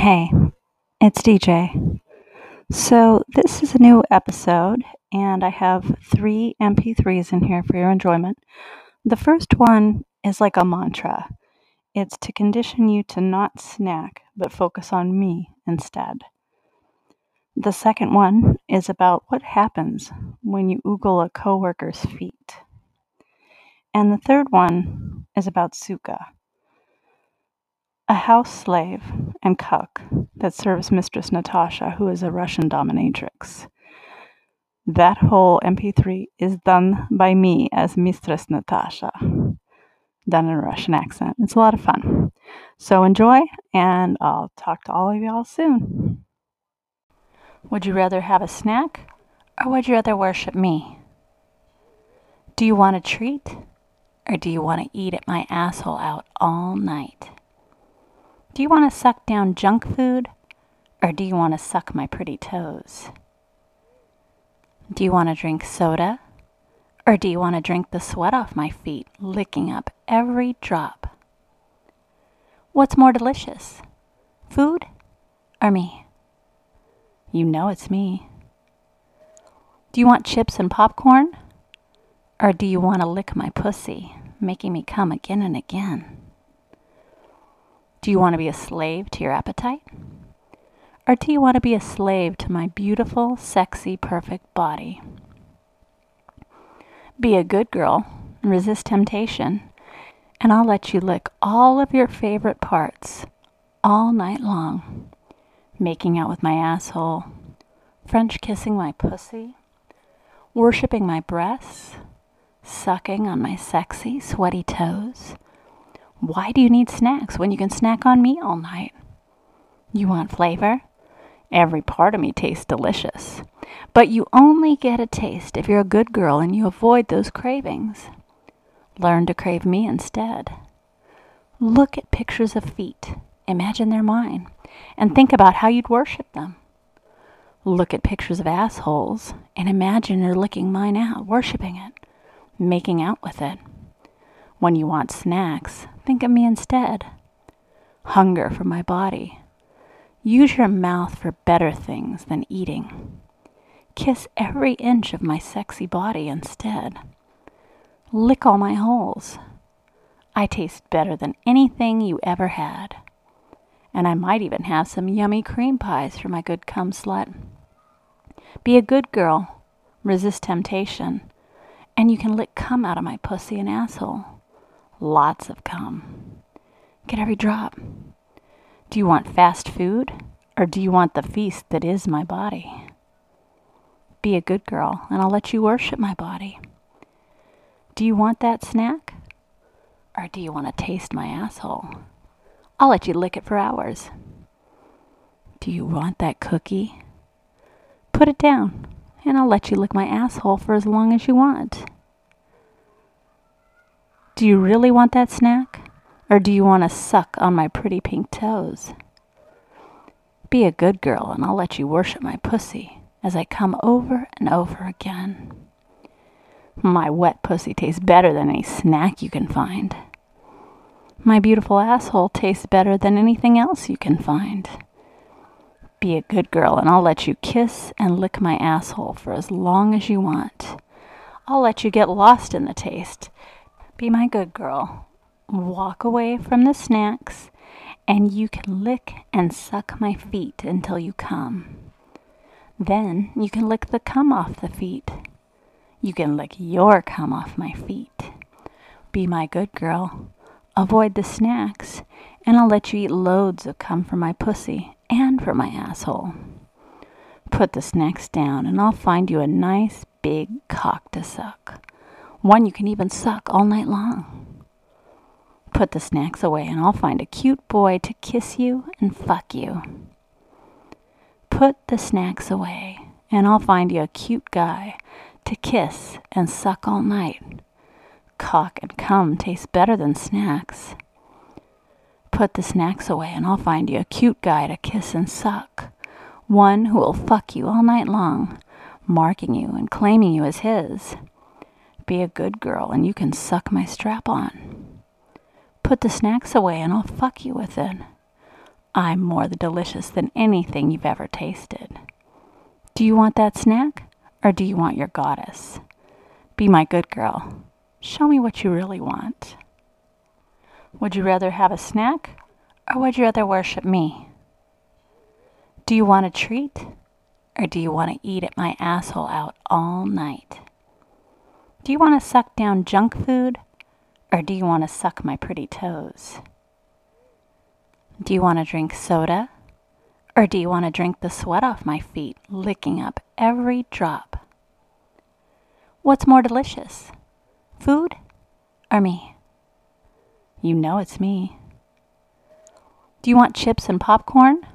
Hey, it's DJ. So, this is a new episode, and I have three MP3s in here for your enjoyment. The first one is like a mantra it's to condition you to not snack, but focus on me instead. The second one is about what happens when you oogle a coworker's feet. And the third one is about Suka, a house slave and cuck that serves Mistress Natasha, who is a Russian dominatrix. That whole MP3 is done by me as Mistress Natasha, done in a Russian accent. It's a lot of fun. So enjoy, and I'll talk to all of y'all soon. Would you rather have a snack, or would you rather worship me? Do you want a treat, or do you want to eat at my asshole out all night? Do you want to suck down junk food, or do you want to suck my pretty toes? Do you want to drink soda, or do you want to drink the sweat off my feet, licking up every drop? What's more delicious, food or me? You know it's me. Do you want chips and popcorn, or do you want to lick my pussy, making me come again and again? Do you want to be a slave to your appetite? Or do you want to be a slave to my beautiful, sexy, perfect body? Be a good girl, and resist temptation, and I'll let you lick all of your favorite parts all night long. Making out with my asshole, French kissing my pussy, worshipping my breasts, sucking on my sexy, sweaty toes why do you need snacks when you can snack on me all night? You want flavor? Every part of me tastes delicious. But you only get a taste if you're a good girl and you avoid those cravings. Learn to crave me instead. Look at pictures of feet. Imagine they're mine. And think about how you'd worship them. Look at pictures of assholes and imagine you're licking mine out, worshiping it, making out with it. When you want snacks, think of me instead. Hunger for my body. Use your mouth for better things than eating. Kiss every inch of my sexy body instead. Lick all my holes. I taste better than anything you ever had. And I might even have some yummy cream pies for my good cum slut. Be a good girl. Resist temptation. And you can lick cum out of my pussy and asshole. Lots of cum. Get every drop. Do you want fast food or do you want the feast that is my body? Be a good girl and I'll let you worship my body. Do you want that snack or do you want to taste my asshole? I'll let you lick it for hours. Do you want that cookie? Put it down and I'll let you lick my asshole for as long as you want. Do you really want that snack? Or do you want to suck on my pretty pink toes? Be a good girl and I'll let you worship my pussy as I come over and over again. My wet pussy tastes better than any snack you can find. My beautiful asshole tastes better than anything else you can find. Be a good girl and I'll let you kiss and lick my asshole for as long as you want. I'll let you get lost in the taste be my good girl. Walk away from the snacks, and you can lick and suck my feet until you come. Then you can lick the cum off the feet. You can lick your cum off my feet. Be my good girl. Avoid the snacks, and I'll let you eat loads of cum from my pussy and from my asshole. Put the snacks down, and I'll find you a nice big cock to suck one you can even suck all night long. Put the snacks away, and I'll find a cute boy to kiss you and fuck you. Put the snacks away, and I'll find you a cute guy to kiss and suck all night. Cock and cum taste better than snacks. Put the snacks away, and I'll find you a cute guy to kiss and suck. One who will fuck you all night long, marking you and claiming you as his be a good girl and you can suck my strap on. Put the snacks away and I'll fuck you with it. I'm more delicious than anything you've ever tasted. Do you want that snack or do you want your goddess? Be my good girl. Show me what you really want. Would you rather have a snack or would you rather worship me? Do you want a treat or do you want to eat at my asshole out all night? Do you want to suck down junk food or do you want to suck my pretty toes? Do you want to drink soda or do you want to drink the sweat off my feet, licking up every drop? What's more delicious, food or me? You know it's me. Do you want chips and popcorn?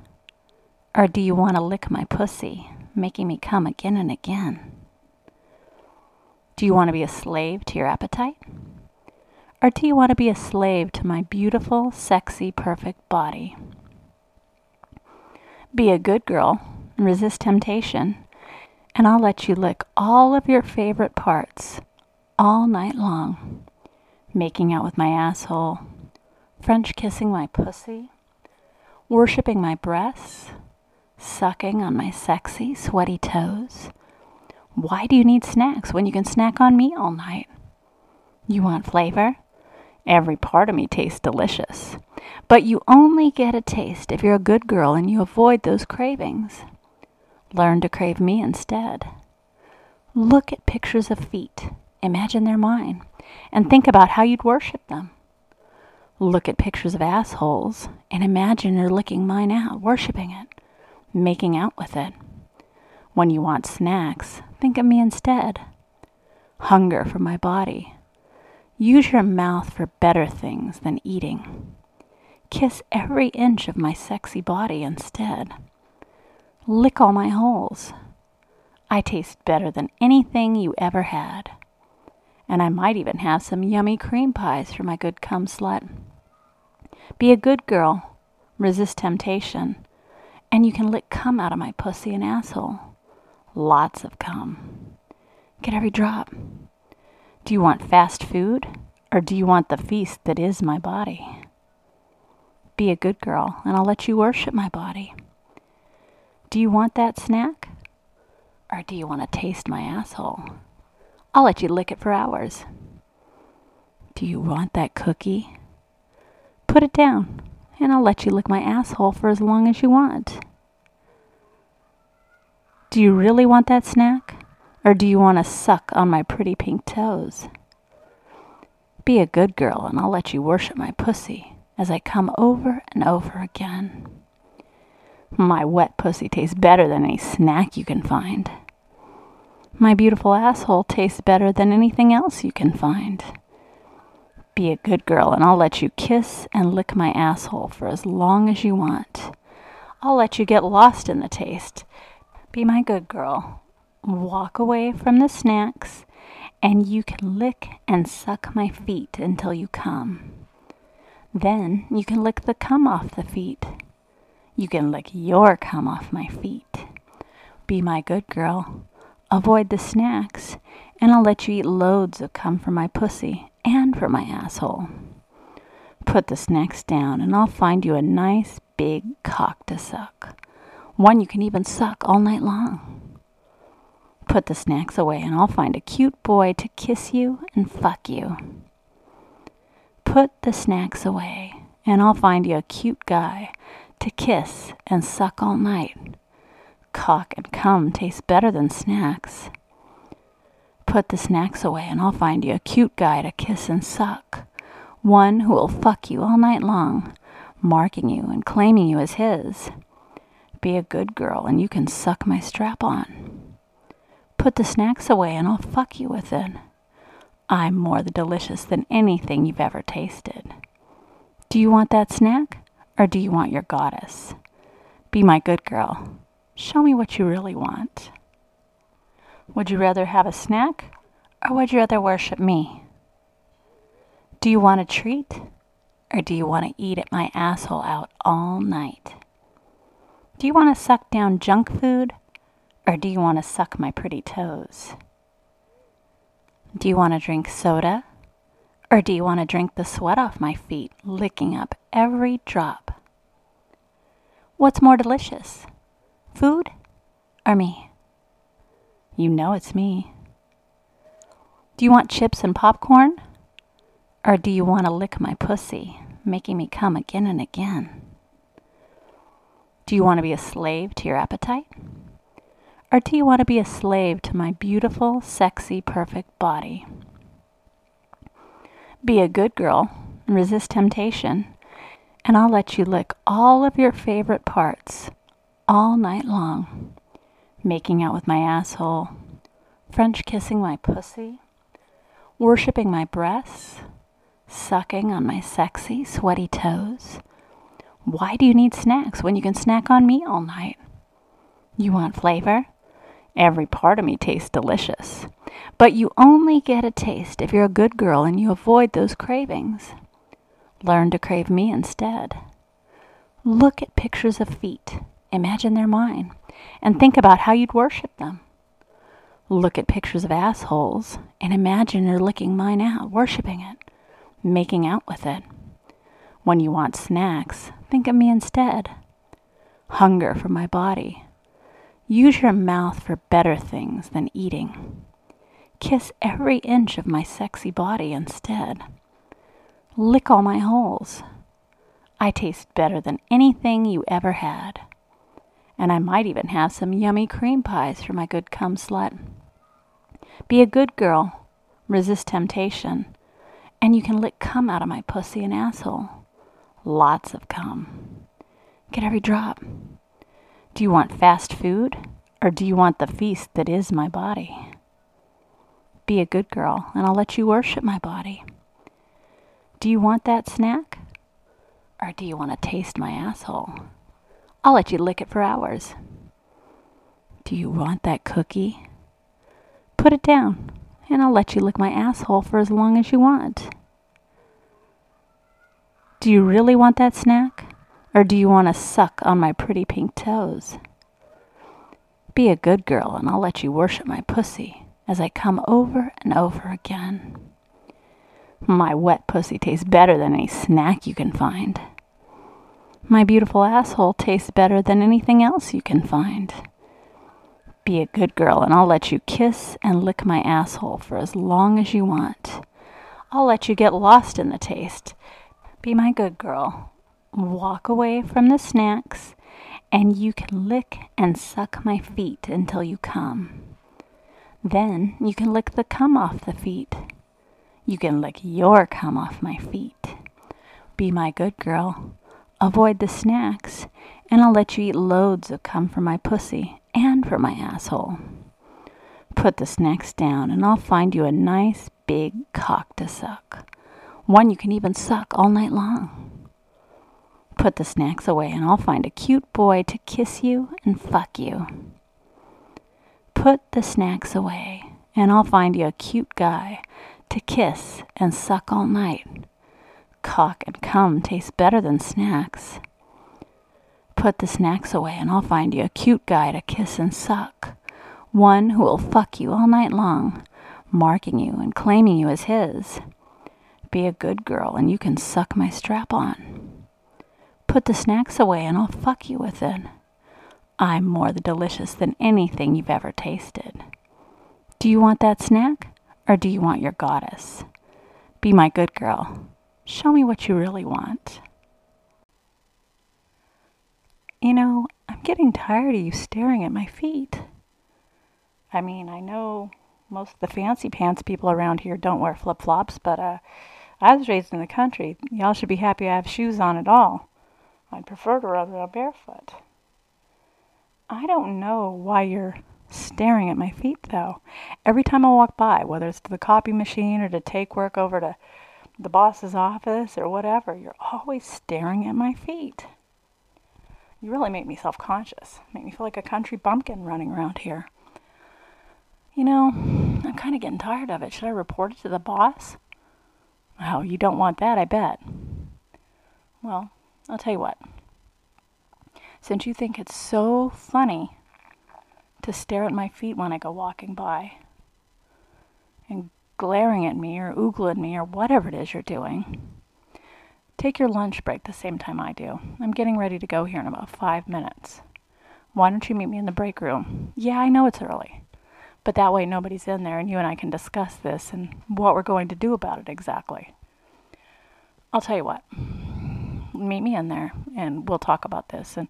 Or do you want to lick my pussy, making me come again and again? Do you want to be a slave to your appetite? Or do you want to be a slave to my beautiful, sexy, perfect body? Be a good girl, and resist temptation, and I'll let you lick all of your favorite parts all night long making out with my asshole, French kissing my pussy, worshipping my breasts, sucking on my sexy, sweaty toes. Why do you need snacks when you can snack on me all night? You want flavor? Every part of me tastes delicious. But you only get a taste if you're a good girl and you avoid those cravings. Learn to crave me instead. Look at pictures of feet. Imagine they're mine and think about how you'd worship them. Look at pictures of assholes and imagine you're licking mine out, worshiping it, making out with it. When you want snacks, think of me instead. Hunger for my body. Use your mouth for better things than eating. Kiss every inch of my sexy body instead. Lick all my holes. I taste better than anything you ever had and I might even have some yummy cream pies for my good cum slut. Be a good girl, resist temptation, and you can lick cum out of my pussy and asshole. Lots of cum. Get every drop. Do you want fast food, or do you want the feast that is my body? Be a good girl, and I'll let you worship my body. Do you want that snack, or do you want to taste my asshole? I'll let you lick it for hours. Do you want that cookie? Put it down, and I'll let you lick my asshole for as long as you want. Do you really want that snack? Or do you want to suck on my pretty pink toes? Be a good girl, and I'll let you worship my pussy as I come over and over again. My wet pussy tastes better than any snack you can find. My beautiful asshole tastes better than anything else you can find. Be a good girl, and I'll let you kiss and lick my asshole for as long as you want. I'll let you get lost in the taste. Be my good girl. Walk away from the snacks, and you can lick and suck my feet until you come. Then you can lick the cum off the feet. You can lick your cum off my feet. Be my good girl. Avoid the snacks, and I'll let you eat loads of cum for my pussy and for my asshole. Put the snacks down, and I'll find you a nice big cock to suck. One you can even suck all night long. Put the snacks away, and I'll find a cute boy to kiss you and fuck you. Put the snacks away, and I'll find you a cute guy to kiss and suck all night cock and cum taste better than snacks. Put the snacks away and I'll find you a cute guy to kiss and suck. One who will fuck you all night long, marking you and claiming you as his. Be a good girl and you can suck my strap on. Put the snacks away and I'll fuck you with it. I'm more delicious than anything you've ever tasted. Do you want that snack or do you want your goddess? Be my good girl. Show me what you really want. Would you rather have a snack or would you rather worship me? Do you want a treat or do you want to eat at my asshole out all night? Do you want to suck down junk food or do you want to suck my pretty toes? Do you want to drink soda or do you want to drink the sweat off my feet, licking up every drop? What's more delicious? Food or me? You know it's me. Do you want chips and popcorn? Or do you want to lick my pussy, making me come again and again? Do you want to be a slave to your appetite? Or do you want to be a slave to my beautiful, sexy, perfect body? Be a good girl, and resist temptation, and I'll let you lick all of your favorite parts all night long. Making out with my asshole, French kissing my pussy, worshipping my breasts, sucking on my sexy, sweaty toes. Why do you need snacks when you can snack on me all night? You want flavor? Every part of me tastes delicious. But you only get a taste if you're a good girl and you avoid those cravings. Learn to crave me instead. Look at pictures of feet. Imagine they're mine. And think about how you'd worship them. Look at pictures of assholes and imagine you're licking mine out, worshiping it, making out with it. When you want snacks, think of me instead. Hunger for my body. Use your mouth for better things than eating. Kiss every inch of my sexy body instead. Lick all my holes. I taste better than anything you ever had. And I might even have some yummy cream pies for my good cum slut. Be a good girl. Resist temptation. And you can lick cum out of my pussy and asshole. Lots of cum. Get every drop. Do you want fast food? Or do you want the feast that is my body? Be a good girl, and I'll let you worship my body. Do you want that snack? Or do you want to taste my asshole? I'll let you lick it for hours. Do you want that cookie? Put it down, and I'll let you lick my asshole for as long as you want. Do you really want that snack? Or do you want to suck on my pretty pink toes? Be a good girl, and I'll let you worship my pussy as I come over and over again. My wet pussy tastes better than any snack you can find. My beautiful asshole tastes better than anything else you can find. Be a good girl, and I'll let you kiss and lick my asshole for as long as you want. I'll let you get lost in the taste. Be my good girl. Walk away from the snacks, and you can lick and suck my feet until you come. Then you can lick the cum off the feet. You can lick your cum off my feet. Be my good girl. Avoid the snacks, and I'll let you eat loads of cum for my pussy and for my asshole. Put the snacks down, and I'll find you a nice big cock to suck. One you can even suck all night long. Put the snacks away, and I'll find a cute boy to kiss you and fuck you. Put the snacks away, and I'll find you a cute guy to kiss and suck all night. Cock and cum taste better than snacks. Put the snacks away, and I'll find you a cute guy to kiss and suck. One who will fuck you all night long, marking you and claiming you as his. Be a good girl, and you can suck my strap on. Put the snacks away, and I'll fuck you with it. I'm more delicious than anything you've ever tasted. Do you want that snack? Or do you want your goddess? Be my good girl. Show me what you really want. You know, I'm getting tired of you staring at my feet. I mean, I know most of the fancy pants people around here don't wear flip flops, but uh, I was raised in the country. Y'all should be happy I have shoes on at all. I'd prefer to run around barefoot. I don't know why you're staring at my feet, though. Every time I walk by, whether it's to the copy machine or to take work over to the boss's office or whatever, you're always staring at my feet. You really make me self conscious. Make me feel like a country bumpkin running around here. You know, I'm kind of getting tired of it. Should I report it to the boss? Oh, you don't want that, I bet. Well, I'll tell you what. Since you think it's so funny to stare at my feet when I go walking by and glaring at me or oogling me or whatever it is you're doing. Take your lunch break the same time I do. I'm getting ready to go here in about five minutes. Why don't you meet me in the break room? Yeah, I know it's early. But that way nobody's in there and you and I can discuss this and what we're going to do about it exactly. I'll tell you what. Meet me in there and we'll talk about this. And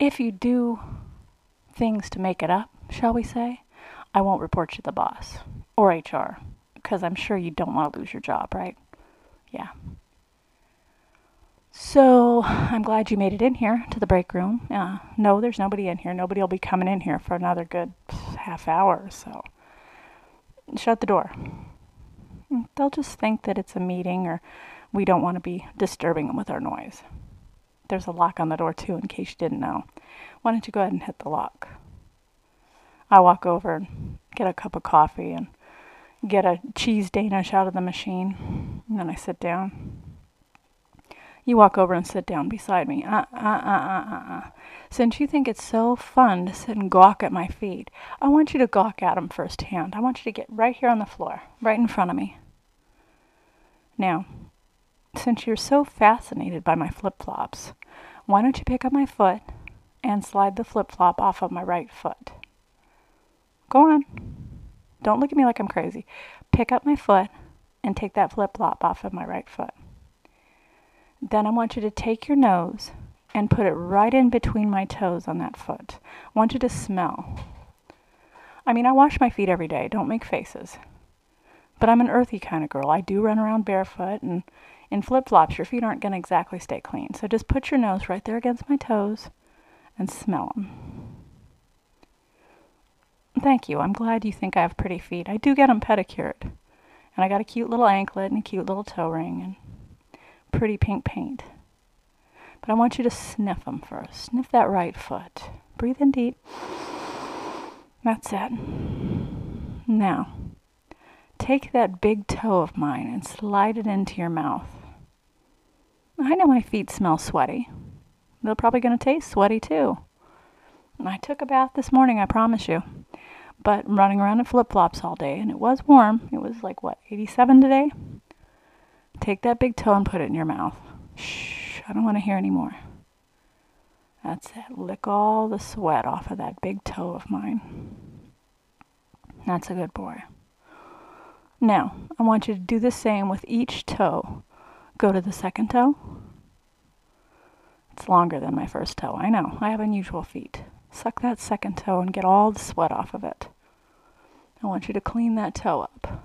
if you do things to make it up, shall we say, I won't report you to the boss or HR because I'm sure you don't want to lose your job, right? Yeah. So I'm glad you made it in here to the break room. Uh, no, there's nobody in here. Nobody will be coming in here for another good half hour or so. Shut the door. They'll just think that it's a meeting or we don't want to be disturbing them with our noise. There's a lock on the door too, in case you didn't know. Why don't you go ahead and hit the lock? I walk over and get a cup of coffee and get a cheese Danish out of the machine. And then I sit down. You walk over and sit down beside me. Uh, uh, uh, uh, uh, uh. Since you think it's so fun to sit and gawk at my feet, I want you to gawk at them firsthand. I want you to get right here on the floor, right in front of me. Now, since you're so fascinated by my flip flops, why don't you pick up my foot and slide the flip flop off of my right foot? Go on. Don't look at me like I'm crazy. Pick up my foot and take that flip flop off of my right foot. Then I want you to take your nose and put it right in between my toes on that foot. I want you to smell. I mean, I wash my feet every day. Don't make faces. But I'm an earthy kind of girl. I do run around barefoot, and in flip flops, your feet aren't going to exactly stay clean. So just put your nose right there against my toes and smell them. Thank you. I'm glad you think I have pretty feet. I do get them pedicured. And I got a cute little anklet and a cute little toe ring and pretty pink paint. But I want you to sniff them first. Sniff that right foot. Breathe in deep. That's it. Now, take that big toe of mine and slide it into your mouth. I know my feet smell sweaty. They're probably going to taste sweaty too. I took a bath this morning, I promise you but running around in flip flops all day, and it was warm. It was like, what, 87 today? Take that big toe and put it in your mouth. Shh, I don't want to hear any more. That's it. Lick all the sweat off of that big toe of mine. That's a good boy. Now, I want you to do the same with each toe. Go to the second toe. It's longer than my first toe. I know. I have unusual feet. Suck that second toe and get all the sweat off of it. I want you to clean that toe up.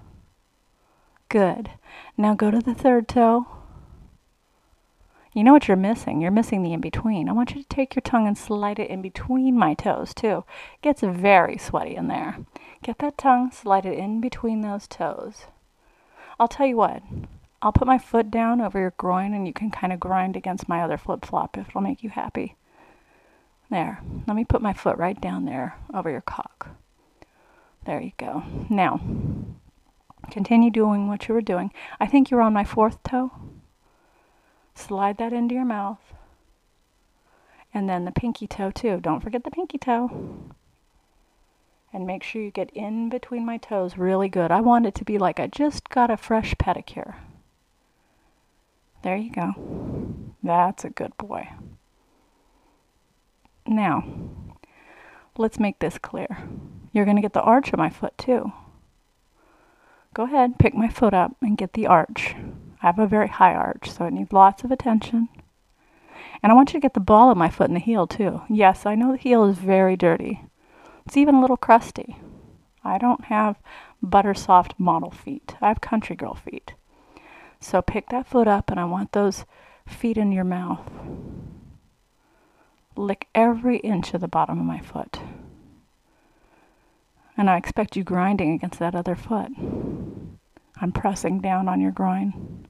Good. Now go to the third toe. You know what you're missing? You're missing the in between. I want you to take your tongue and slide it in between my toes, too. It gets very sweaty in there. Get that tongue, slide it in between those toes. I'll tell you what, I'll put my foot down over your groin and you can kind of grind against my other flip flop if it'll make you happy. There. Let me put my foot right down there over your cock. There you go. Now, continue doing what you were doing. I think you're on my fourth toe. Slide that into your mouth. And then the pinky toe, too. Don't forget the pinky toe. And make sure you get in between my toes really good. I want it to be like I just got a fresh pedicure. There you go. That's a good boy. Now, let's make this clear. You're going to get the arch of my foot too. Go ahead, pick my foot up and get the arch. I have a very high arch, so it needs lots of attention. And I want you to get the ball of my foot in the heel too. Yes, I know the heel is very dirty. It's even a little crusty. I don't have butter soft model feet. I have country girl feet. So pick that foot up and I want those feet in your mouth. Lick every inch of the bottom of my foot and I expect you grinding against that other foot. I'm pressing down on your groin.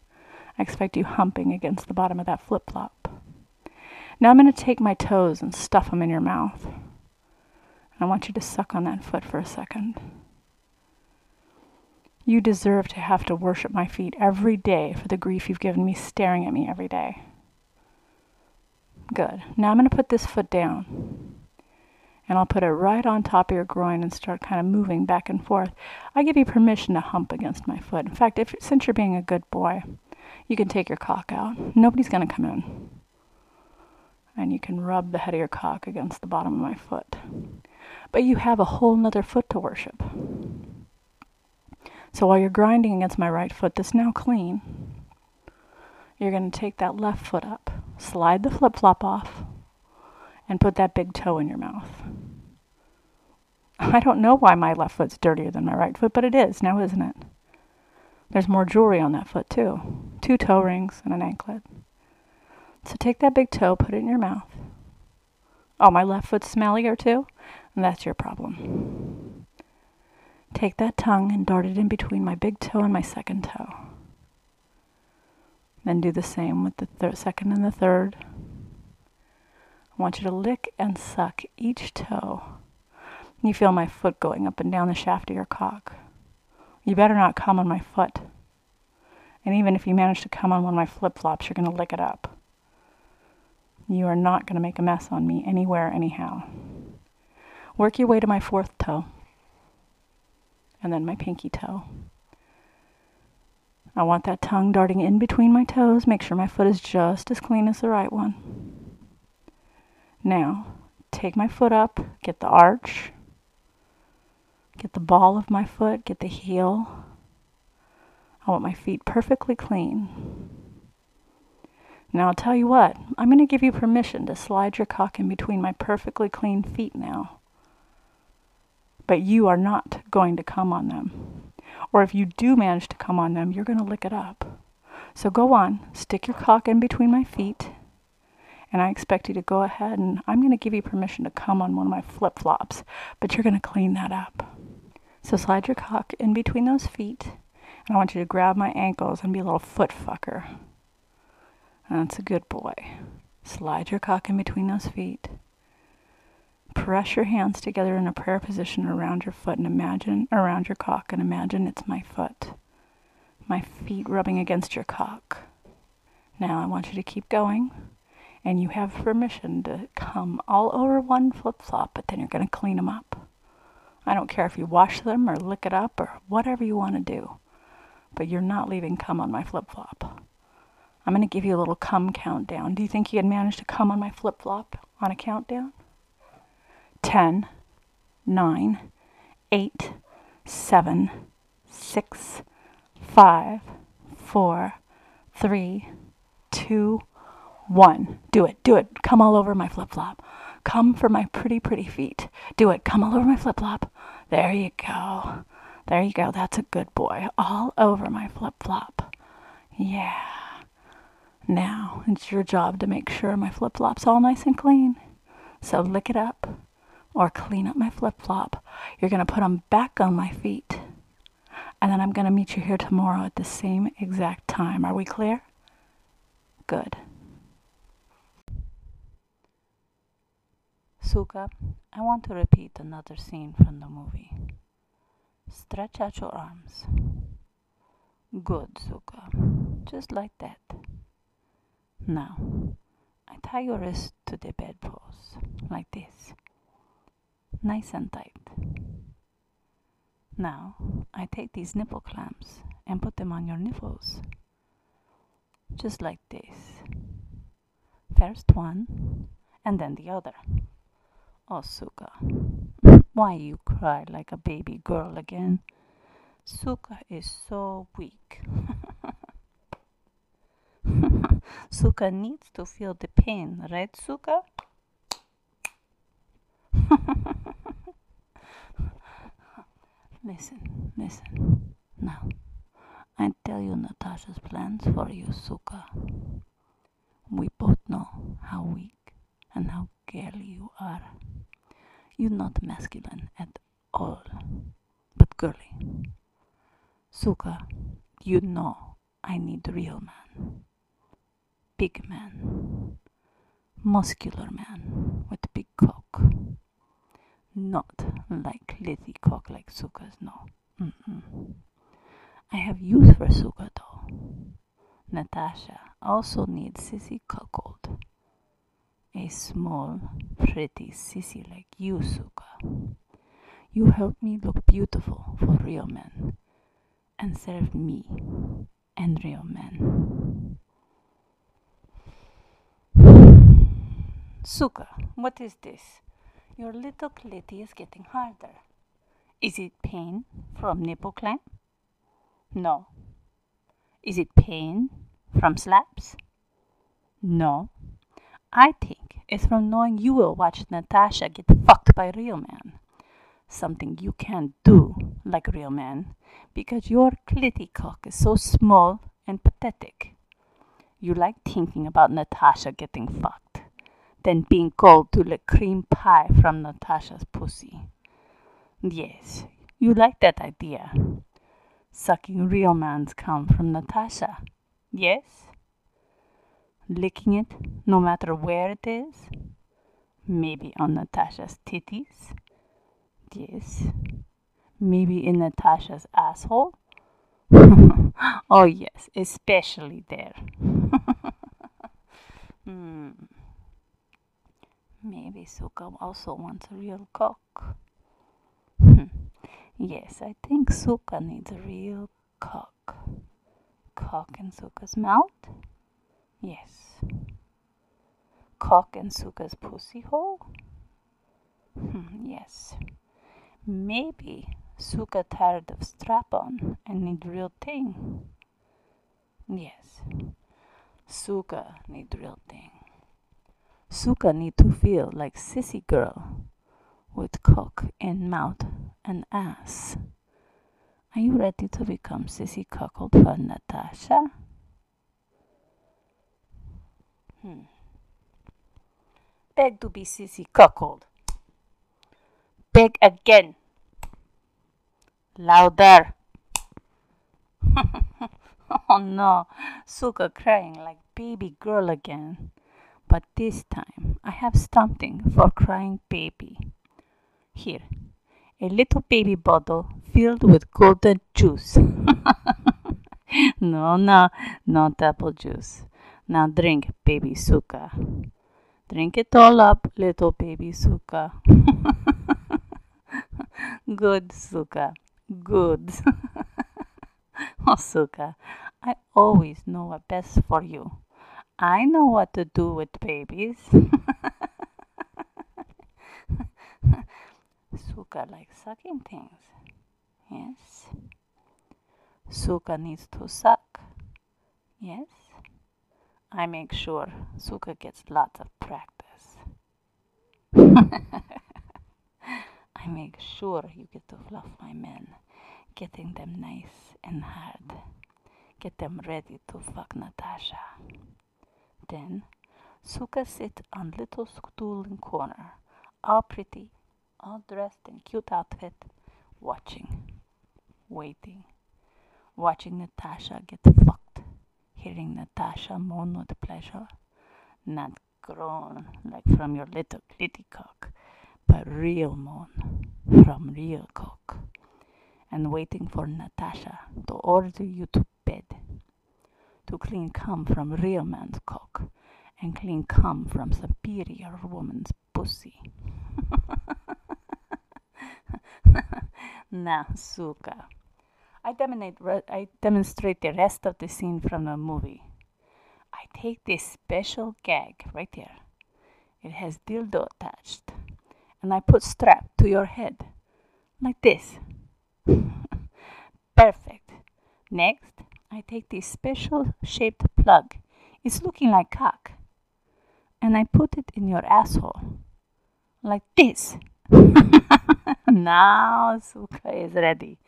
I expect you humping against the bottom of that flip flop. Now I'm going to take my toes and stuff them in your mouth. I want you to suck on that foot for a second. You deserve to have to worship my feet every day for the grief you've given me staring at me every day. Good. Now I'm going to put this foot down and I'll put it right on top of your groin and start kind of moving back and forth. I give you permission to hump against my foot. In fact, if since you're being a good boy, You can take your cock out. Nobody's going to come in. And you can rub the head of your cock against the bottom of my foot. But you have a whole nother foot to worship. So while you're grinding against my right foot that's now clean, you're going to take that left foot up, slide the flip flop off, and put that big toe in your mouth. I don't know why my left foot's dirtier than my right foot, but it is now, isn't it? There's more jewelry on that foot, too. Two toe rings and an anklet. So take that big toe, put it in your mouth. Oh, my left foot's smellier, too? And that's your problem. Take that tongue and dart it in between my big toe and my second toe. Then do the same with the thir- second and the third. I want you to lick and suck each toe. You feel my foot going up and down the shaft of your cock. You better not come on my foot. And even if you manage to come on one of my flip flops, you're going to lick it up. You are not going to make a mess on me anywhere, anyhow. Work your way to my fourth toe, and then my pinky toe. I want that tongue darting in between my toes. Make sure my foot is just as clean as the right one. Now, take my foot up, get the arch, get the ball of my foot, get the heel. I want my feet perfectly clean. Now, I'll tell you what, I'm going to give you permission to slide your cock in between my perfectly clean feet now. But you are not going to come on them. Or if you do manage to come on them, you're going to lick it up. So go on, stick your cock in between my feet, and I expect you to go ahead and I'm going to give you permission to come on one of my flip flops, but you're going to clean that up. So slide your cock in between those feet, and I want you to grab my ankles and be a little foot fucker. That's a good boy. Slide your cock in between those feet. Press your hands together in a prayer position around your foot and imagine around your cock and imagine it's my foot. My feet rubbing against your cock. Now I want you to keep going and you have permission to come all over one flip flop, but then you're going to clean them up. I don't care if you wash them or lick it up or whatever you want to do, but you're not leaving cum on my flip flop. I'm going to give you a little cum countdown. Do you think you can manage to come on my flip flop on a countdown? 10, 9, 8, 7, 6, 5, 4, 3, 2, 1. Do it, do it. Come all over my flip flop. Come for my pretty, pretty feet. Do it. Come all over my flip flop. There you go. There you go. That's a good boy. All over my flip flop. Yeah. Now it's your job to make sure my flip flop's all nice and clean. So lick it up or clean up my flip flop. You're going to put them back on my feet. And then I'm going to meet you here tomorrow at the same exact time. Are we clear? Good. Suka, I want to repeat another scene from the movie. Stretch out your arms. Good, Suka. Just like that. Now, I tie your wrist to the bedpost, like this. Nice and tight. Now, I take these nipple clamps and put them on your nipples. Just like this. First one, and then the other. Oh, Suka, why you cry like a baby girl again? Suka is so weak. Suka needs to feel the pain, right, Suka? listen, listen. Now, I tell you Natasha's plans for you, Suka. We both know how weak and how girly you are. You're not masculine at all, but girly. Suka, you know I need real man. Big man. Muscular man with big cock. Not like litty cock like Suka's, no. Mm-mm. I have use for Suka though. Natasha also needs sissy cuckold a small, pretty sissy like you, Suka. You help me look beautiful for real men and serve me and real men. Suka, what is this? Your little clitty is getting harder. Is it pain from nipple clamp? No. Is it pain from slaps? No. I think it's from knowing you will watch Natasha get fucked by real man. Something you can't do like real man because your clitty cock is so small and pathetic. You like thinking about Natasha getting fucked, then being called to lick cream pie from Natasha's pussy. Yes, you like that idea. Sucking real man's cum from Natasha. Yes? Licking it no matter where it is? Maybe on Natasha's titties? Yes. Maybe in Natasha's asshole? oh, yes, especially there. hmm. Maybe Suka also wants a real cock. Hmm. yes, I think Suka needs a real cock. Cock in Suka's mouth? Yes. Cock in Suka's pussy hole? Hmm, yes. Maybe Suka tired of strap on and need real thing. Yes. Suka need real thing. Suka need to feel like sissy girl with cock in mouth and ass. Are you ready to become sissy cuckold for Natasha? Hmm. Beg to be sissy cuckold. Beg again. Louder. oh no, Suka crying like baby girl again. But this time I have something for crying baby. Here, a little baby bottle filled with golden juice. no, no, not apple juice. Now drink, baby Suka. Drink it all up, little baby Suka. Good, Suka. Good. oh, Suka, I always know what's best for you. I know what to do with babies. Suka likes sucking things. Yes. Suka needs to suck. Yes. I make sure Suka gets lots of practice. I make sure you get to fluff my men, getting them nice and hard. Get them ready to fuck Natasha. Then Suka sit on little stool in corner, all pretty, all dressed in cute outfit, watching, waiting, watching Natasha get fucked, hearing Natasha moan with pleasure, not groan like from your little clitty cock, but real moan from real cock, and waiting for Natasha to order you to bed, to clean cum from real man's cock, and clean cum from superior woman's pussy. now, Suka. I demonstrate, I demonstrate the rest of the scene from the movie. I take this special gag right here. It has dildo attached. And I put strap to your head. Like this. Perfect. Next, I take this special shaped plug. It's looking like cock. And I put it in your asshole. Like this. now Suka is ready.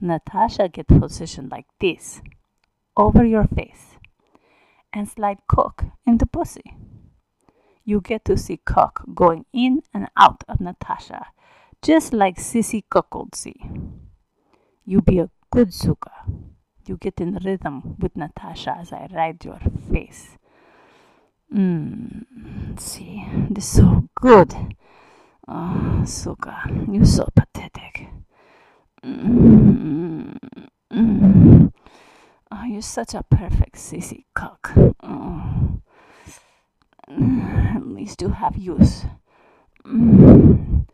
Natasha get positioned like this over your face and slide cock into pussy. You get to see cock going in and out of Natasha, just like Sissy Cuckold see. You be a good Suka. You get in rhythm with Natasha as I ride your face. Mmm, see, this is so good. Oh, Suka, you're so pathetic. Mm, mm. Oh, you're such a perfect sissy cock. Oh. At least you have use. Mm.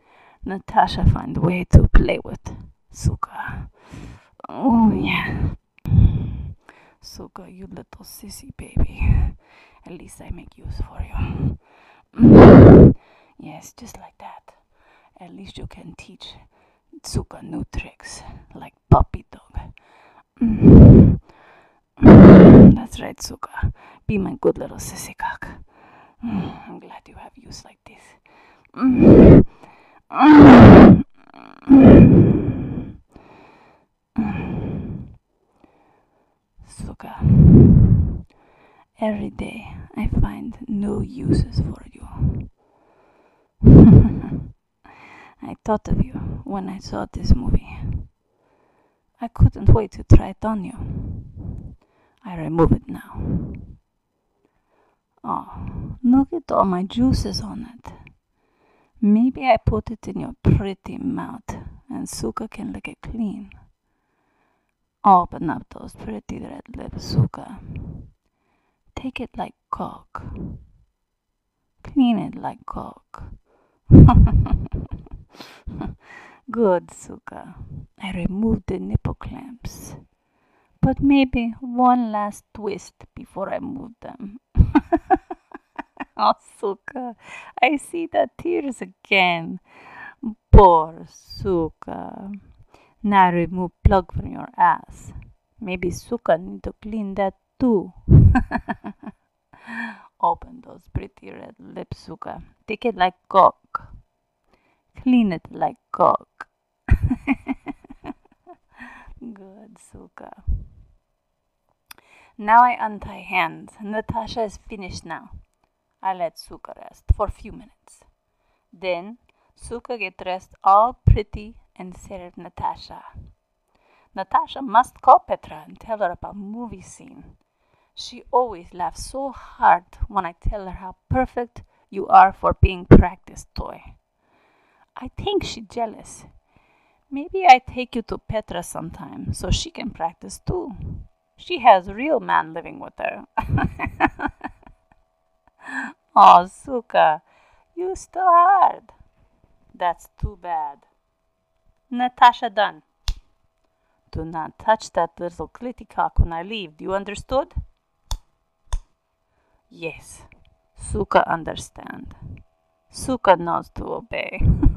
Natasha find a way to play with Suka. Oh yeah. Suka, you little sissy baby. At least I make use for you. yes, just like that. At least you can teach Suka new tricks, like puppy dog. Mm. Mm, that's right, Suka. Be my good little sissy cock. Mm, I'm glad you have use like this. Suka. Every day I find new uses for you. I thought of you when I saw this movie. I couldn't wait to try it on you. I remove it now. Oh, look at all my juices on it. Maybe I put it in your pretty mouth and Suka can lick it clean. Open up those pretty red lips, Suka. Take it like cock. Clean it like cock. Good, Suka. I removed the nipple clamps. But maybe one last twist before I move them. oh, Suka, I see the tears again. Poor Suka. Now remove plug from your ass. Maybe Suka need to clean that too. Open those pretty red lips, Suka. Take it like cock. Clean it like cock. Good, Suka. Now I untie hands. Natasha is finished now. I let Suka rest for few minutes. Then Suka get dressed all pretty and serve Natasha. Natasha must call Petra and tell her about movie scene. She always laughs so hard when I tell her how perfect you are for being practice toy. I think she's jealous. Maybe I take you to Petra sometime so she can practice too. She has real man living with her. oh, Suka, you still hard. That's too bad. Natasha done. Do not touch that little clitty cock when I leave. Do you understood? Yes. Suka understand. Suka knows to obey.